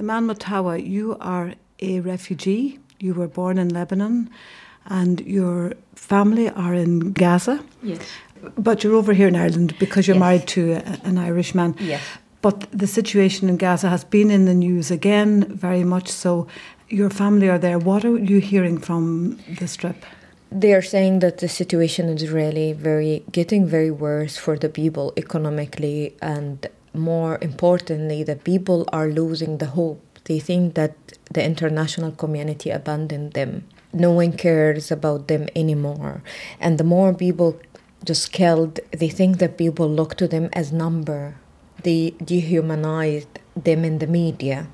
Iman Matawi, you are a refugee. You were born in Lebanon and your family are in Gaza. Yes. But you're over here in Ireland because you're Yes. married to a, an Irishman. Yes. But the situation in Gaza has been in the news again, very much so. Your family are there. What are you hearing from the strip? They are saying that the situation is really very getting very worse for the people economically and more importantly the people are losing the hope. They think that the international community abandoned them. No one cares about them anymore. And the more people just killed, they think that people look to them as number. They dehumanized them in the media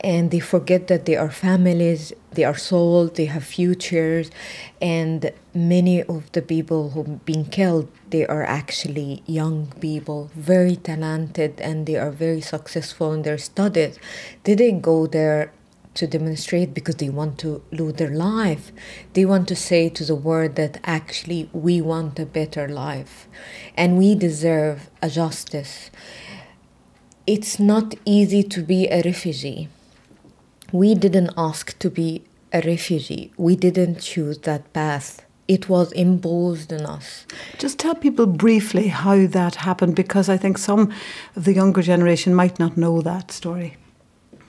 and they forget that they are families, they are sold, they have futures, and many of the people who've been killed, they are actually young people, very talented, and they are very successful in their studies. They didn't go there to demonstrate because they want to lose their life. They want to say to the world that actually we want a better life and we deserve a justice. It's not easy to be a refugee we didn't ask to be a refugee. We didn't choose that path. It was imposed on us. Just tell people briefly how that happened because I think some of the younger generation might not know that story.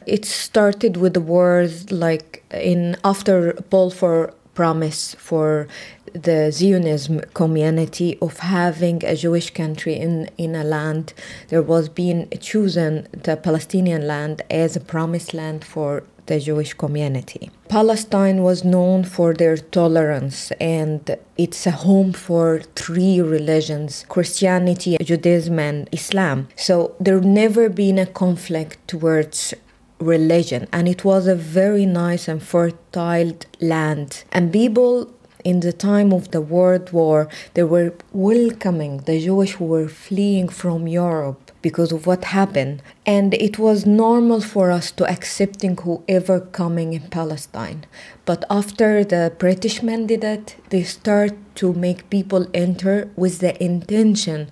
It started with the words like in after Balfour promise for the Zionism community of having a Jewish country in, in a land. There was being chosen the Palestinian land as a promised land for the Jewish community. Palestine was known for their tolerance and it's a home for three religions Christianity, Judaism, and Islam. So there never been a conflict towards religion and it was a very nice and fertile land and people in the time of the world war they were welcoming the jewish who were fleeing from europe because of what happened. And it was normal for us to accepting whoever coming in palestine. But after the british mandate that they start to make people enter with the intention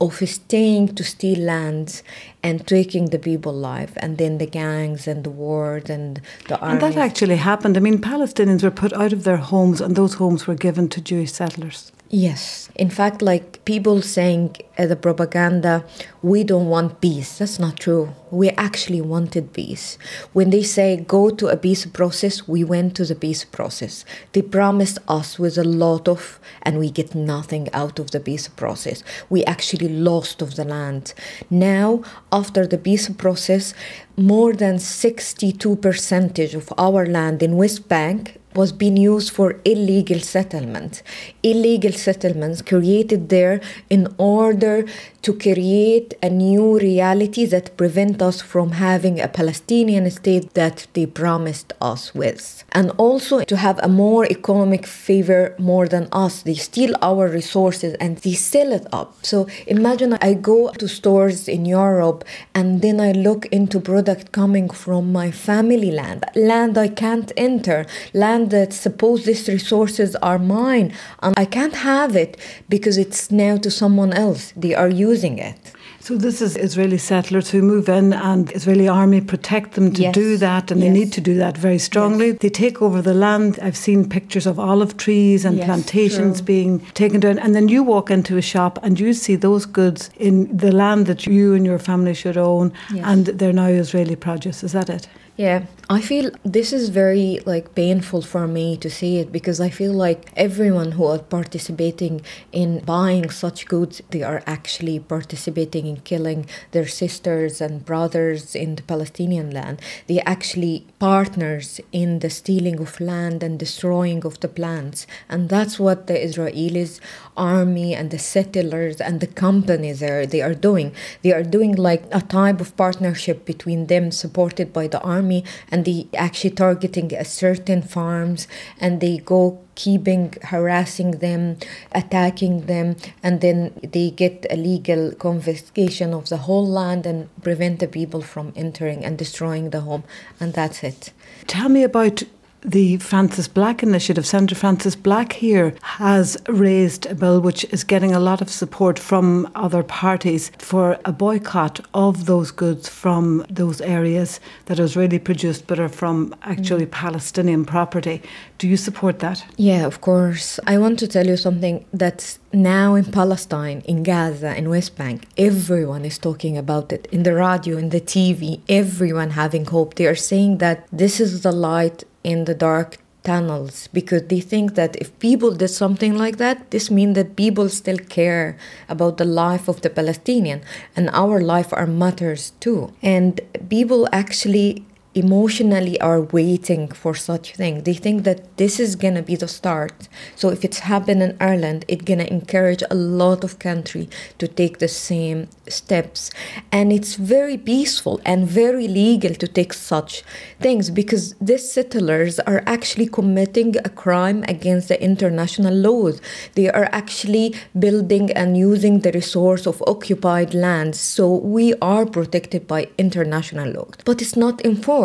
of staying to steal lands and taking the people life and then the gangs and the wars and the armies. And that actually happened. I mean, Palestinians were put out of their homes and those homes were given to Jewish settlers. Yes. In fact, like people saying uh, the propaganda, we don't want peace. That's not true. We actually wanted peace. When they say go to a peace process, we went to the peace process. They promised us with a lot of, and we get nothing out of the peace process. We actually lost of the land. Now, after the peace process, more than 62 percentage of our land in West Bank was being used for illegal settlements. Illegal settlements created there in order to create a new reality that prevent us from having a Palestinian state that they promised us with. And also to have a more economic favor more than us. They steal our resources and they sell it up. So imagine I go to stores in Europe and then I look into product coming from my family land, land I can't enter, land that suppose these resources are mine and I can't have it because it's now to someone else. They are using it. So this is Israeli settlers who move in and Israeli army protect them to Yes. do that and they need to do that very strongly. They take over the land. I've seen pictures of olive trees and Yes, plantations true. being taken down and then you walk into a shop and you see those goods in the land that you and your family should own Yes. and they're now Israeli produce. Is that it? Yeah, I feel this is very like painful for me to see it because I feel like everyone who are participating in buying such goods, they are actually participating in killing their sisters and brothers in the Palestinian land. They actually partners in the stealing of land and destroying of the plants, and that's what the Israelis army and the settlers and the companies are they are doing. They are doing like a type of partnership between them, supported by the army, and they actually targeting a certain farms, and they go keeping harassing them attacking them and then they get a legal confiscation of the whole land and prevent the people from entering and destroying the home and that's it. Tell me about the Frances Black initiative, Senator Frances Black here has raised a bill which is getting a lot of support from other parties for a boycott of those goods from those areas that are Israeli produced but are from actually mm. Palestinian property. Do you support that? Yeah, of course. I want to tell you something that's now in Palestine, in Gaza, in West Bank, everyone is talking about it in the radio, in the TV, everyone having hope. They are saying that this is the light in the dark tunnels because they think that if people did something like that this means that people still care about the life of the palestinian and our life are matters too. And people actually emotionally are waiting for such thing. They think that this is gonna be the start. So if it's happened in ireland it's gonna encourage a lot of country to take the same steps. And it's very peaceful and very legal to take such things because these settlers are actually committing a crime against the international laws. They are actually building and using the resource of occupied lands. So we are protected by international laws. But it's not enforced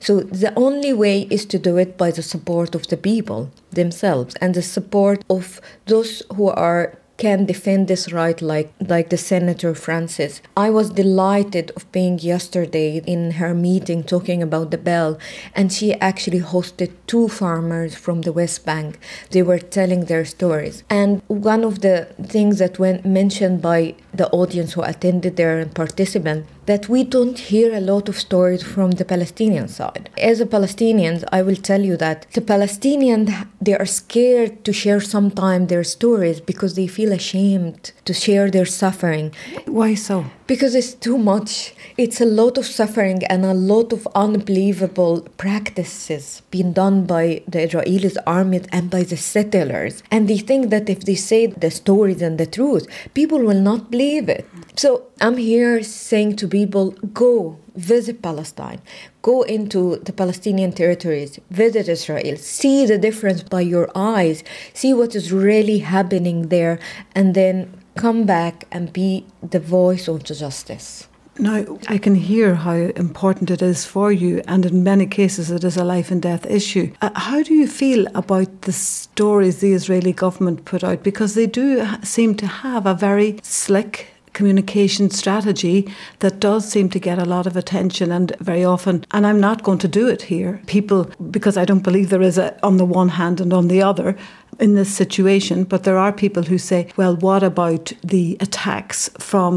So the only way is to do it by the support of the people themselves and the support of those who are can defend this right like like the senator frances. I was delighted of being yesterday in her meeting talking about the bell and she actually hosted two farmers from the west bank. They were telling their stories. And one of the things that went mentioned by the audience who attended there and participant that we don't hear a lot of stories from the Palestinian side. As a Palestinian, I will tell you that the Palestinians they are scared to share sometimes their stories because they feel ashamed to share their suffering. Why so? Because it's too much. It's a lot of suffering and a lot of unbelievable practices being done by the Israeli army and by the settlers. And they think that if they say the stories and the truth, people will not believe it. So I'm here saying to people go visit Palestine, go into the Palestinian territories, visit Israel, see the difference by your eyes, see what is really happening there, and then come back and be the voice of justice. Now, I can hear how important it is for you, and in many cases, it is a life and death issue. Uh, how do you feel about the stories the Israeli government put out? Because they do seem to have a very slick communication strategy that does seem to get a lot of attention and very often and I'm not going to do it here. People because I don't believe there is a on the one hand and on the other in this situation but there are people who say well what about the attacks from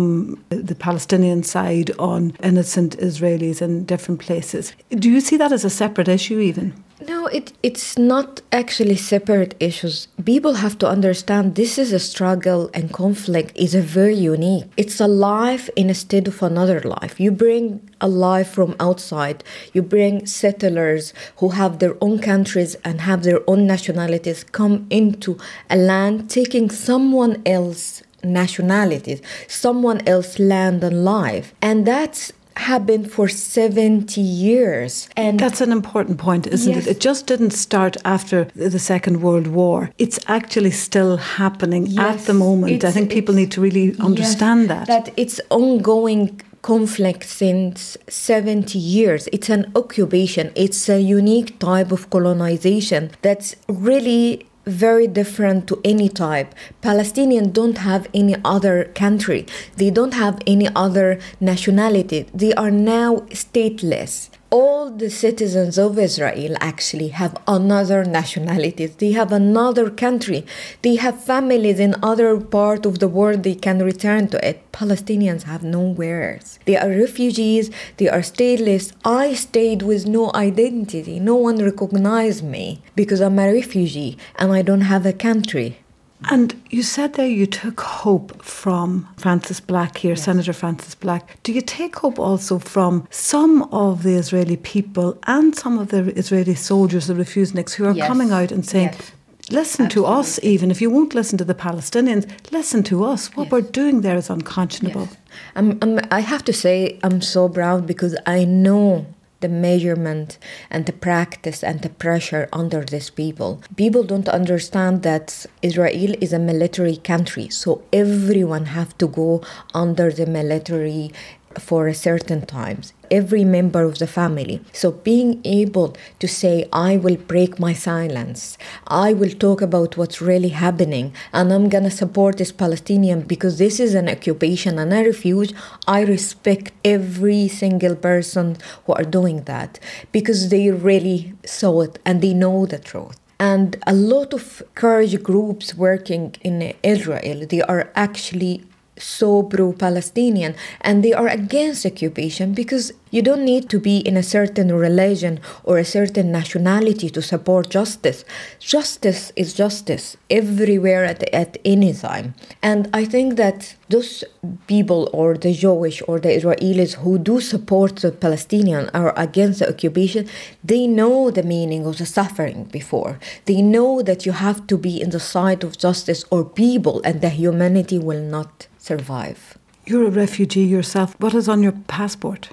the Palestinian side on innocent Israelis in different places? Do you see that as a separate issue even no, it, it's not actually separate issues. People have to understand this is a struggle and conflict is a very unique. It's a life instead of another life. You bring a life from outside. You bring settlers who have their own countries and have their own nationalities come into a land taking someone else nationalities, someone else land and life. And that's happened for 70 years. And that's an important point, isn't yes. it? It just didn't start after the Second World War. It's actually still happening yes. at the moment. It's, I think people need to really understand yes, that. That it's ongoing conflict since 70 years. It's an occupation, it's a unique type of colonization that's really very different to any type. Palestinians don't have any other country. They don't have any other nationality. They are now stateless all the citizens of Israel actually have another nationality. They have another country. They have families in other part of the world they can return to it. Palestinians have nowhere. They are refugees. They are stateless. I stayed with no identity. No one recognized me because I'm a refugee and I don't have a country. And you said there you took hope from Frances Black here, yes. Senator Frances Black. Do you take hope also from some of the Israeli people and some of the Israeli soldiers, the refuseniks, who are yes. coming out and saying, yes. Listen Absolutely. to us, even if you won't listen to the Palestinians, listen to us. What we're doing there is unconscionable. I'm, I'm, I have to say, I'm so proud because I know the measurement and the practice and the pressure under these people. People don't understand that Israel is a military country, so everyone have to go under the military for a certain times every member of the family. So being able to say i will break my silence. I will talk about what's really happening and i'm going to support this palestinian because this is an occupation and a refuge i respect every single person who are doing that because they really saw it and they know the truth. And a lot of courage groups working in Israel, they are actually so pro Palestinian and they are against occupation because you don't need to be in a certain religion or a certain nationality to support justice. Justice is justice everywhere at, at any time. And I think that those people or the Jewish or the Israelis who do support the Palestinian or against the occupation, they know the meaning of the suffering before. They know that you have to be in the side of justice or people and the humanity will not survive. You're a refugee yourself. What is on your passport?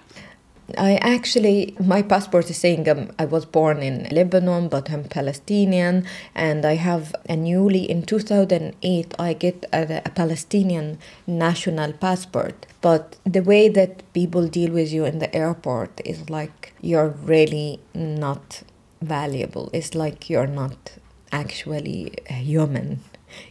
I actually, my passport is saying um, I was born in Lebanon, but I'm Palestinian, and I have a newly in 2008 I get a, a, Palestinian national passport. But the way that people deal with you in the airport is like you're really not valuable. It's like you're not actually a human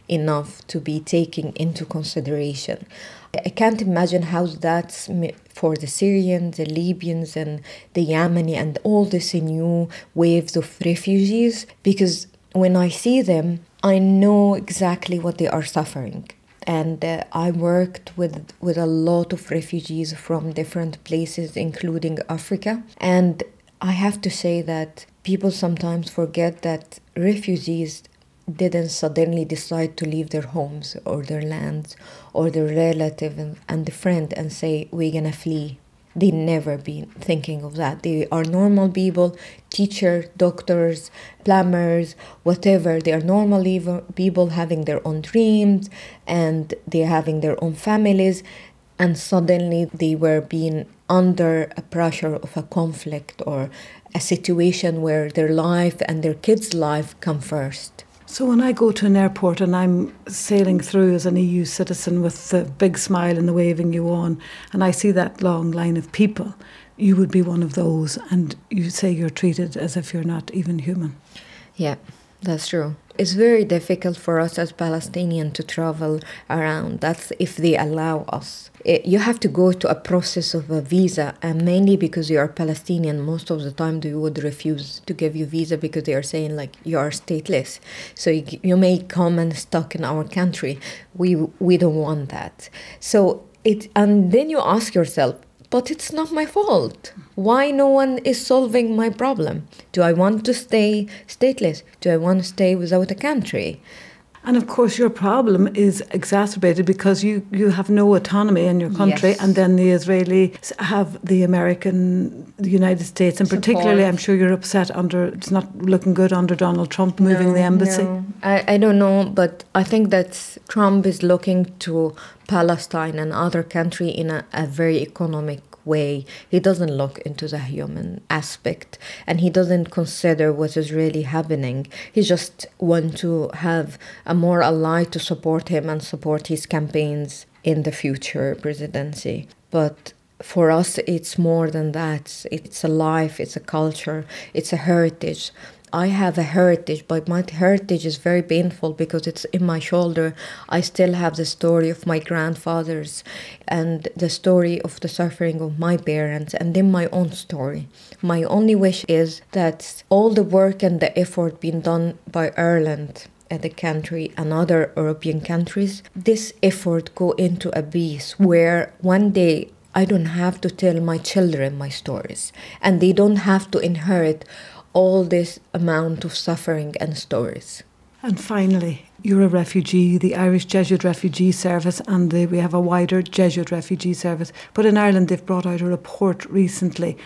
enough to be taken into consideration. I can't imagine how that's for the Syrians, the Libyans, and the Yemeni, and all these new waves of refugees, because when I see them, I know exactly what they are suffering. And uh, I worked with, with a lot of refugees from different places, including Africa. And I have to say that people sometimes forget that refugees didn't suddenly decide to leave their homes or their lands or their relative and, and the friend and say we're gonna flee. They never been thinking of that. They are normal people teachers, doctors plumbers whatever. They are normal people having their own dreams and they're having their own families and suddenly they were being under a pressure of a conflict or a situation where their life and their kids life come first so when I go to an airport and I'm sailing through as an EU citizen with the big smile and the waving you on, and I see that long line of people, you would be one of those, and you say you're treated as if you're not even human. Yeah, that's true. It's very difficult for us as Palestinians to travel around. That's if they allow us. It, you have to go to a process of a visa, and mainly because you are Palestinian, most of the time they would refuse to give you visa because they are saying like you are stateless. So you, you may come and stuck in our country. We we don't want that. So it and then you ask yourself, but it's not my fault. Why no one is solving my problem? Do I want to stay stateless? Do I want to stay without a country? And of course, your problem is exacerbated because you, you have no autonomy in your country, yes. and then the Israelis have the American, the United States, and Support. particularly, I'm sure you're upset under it's not looking good under Donald Trump moving no, the embassy. No. I, I don't know, but I think that Trump is looking to Palestine and other country in a, a very economic way. He doesn't look into the human aspect and he doesn't consider what is really happening. He just wants to have a more ally to support him and support his campaigns in the future presidency. But for us, it's more than that. It's a life, it's a culture, it's a heritage. I have a heritage, but my heritage is very painful because it's in my shoulder. I still have the story of my grandfathers and the story of the suffering of my parents, and then my own story. My only wish is that all the work and the effort being done by Ireland the country and other European countries, this effort go into a peace where one day I don't have to tell my children my stories and they don't have to inherit all this amount of suffering and stories. And finally, you're a refugee, the Irish Jesuit Refugee Service, and the, we have a wider Jesuit Refugee Service. But in Ireland, they've brought out a report recently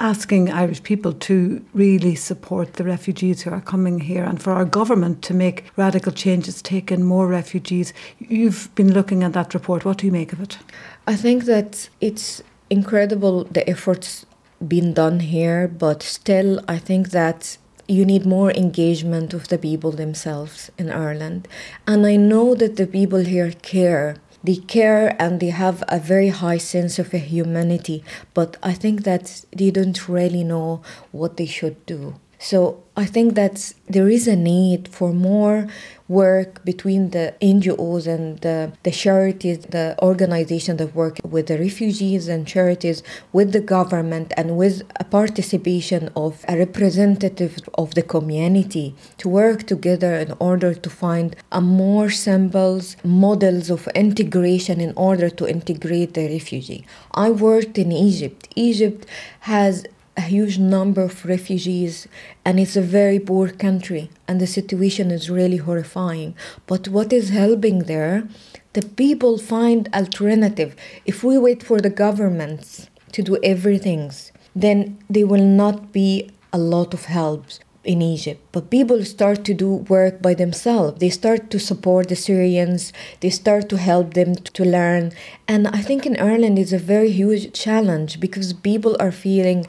asking Irish people to really support the refugees who are coming here and for our government to make radical changes, take in more refugees. You've been looking at that report. What do you make of it? I think that it's incredible the efforts been done here, but still, I think that you need more engagement of the people themselves in Ireland. And I know that the people here care. they care and they have a very high sense of humanity, but I think that they don't really know what they should do. So I think that there is a need for more work between the NGOs and the, the charities, the organizations that work with the refugees and charities, with the government, and with a participation of a representative of the community to work together in order to find a more symbols, models of integration in order to integrate the refugee. I worked in Egypt. Egypt has a huge number of refugees and it's a very poor country and the situation is really horrifying but what is helping there the people find alternative if we wait for the governments to do everything then there will not be a lot of help in Egypt. But people start to do work by themselves. They start to support the Syrians, they start to help them to learn. And I think in Ireland it's a very huge challenge because people are feeling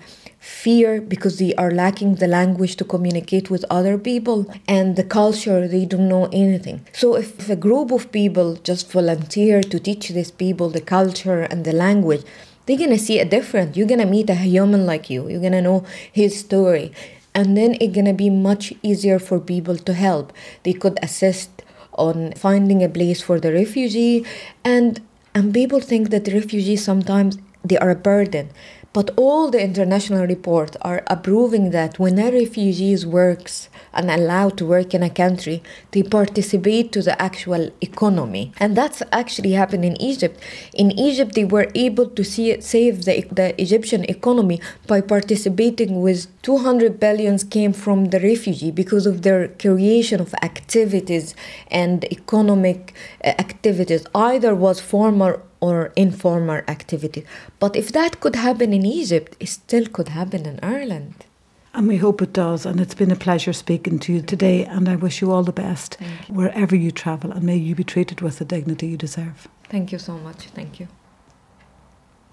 fear because they are lacking the language to communicate with other people and the culture they don't know anything. So if a group of people just volunteer to teach these people the culture and the language they're gonna see it different you're gonna meet a human like you. You're gonna know his story. And then it's gonna be much easier for people to help. They could assist on finding a place for the refugee. And and people think that refugees sometimes they are a burden but all the international reports are approving that when a refugee works and allowed to work in a country, they participate to the actual economy. And that's actually happened in Egypt. In Egypt, they were able to see save the, the Egyptian economy by participating with 200 billions came from the refugee because of their creation of activities and economic uh, activities, either was formal or informal activity. But if that could happen in Egypt, it still could happen in Ireland. And we hope it does. And it's been a pleasure speaking to you today. And I wish you all the best you. wherever you travel. And may you be treated with the dignity you deserve. Thank you so much. Thank you.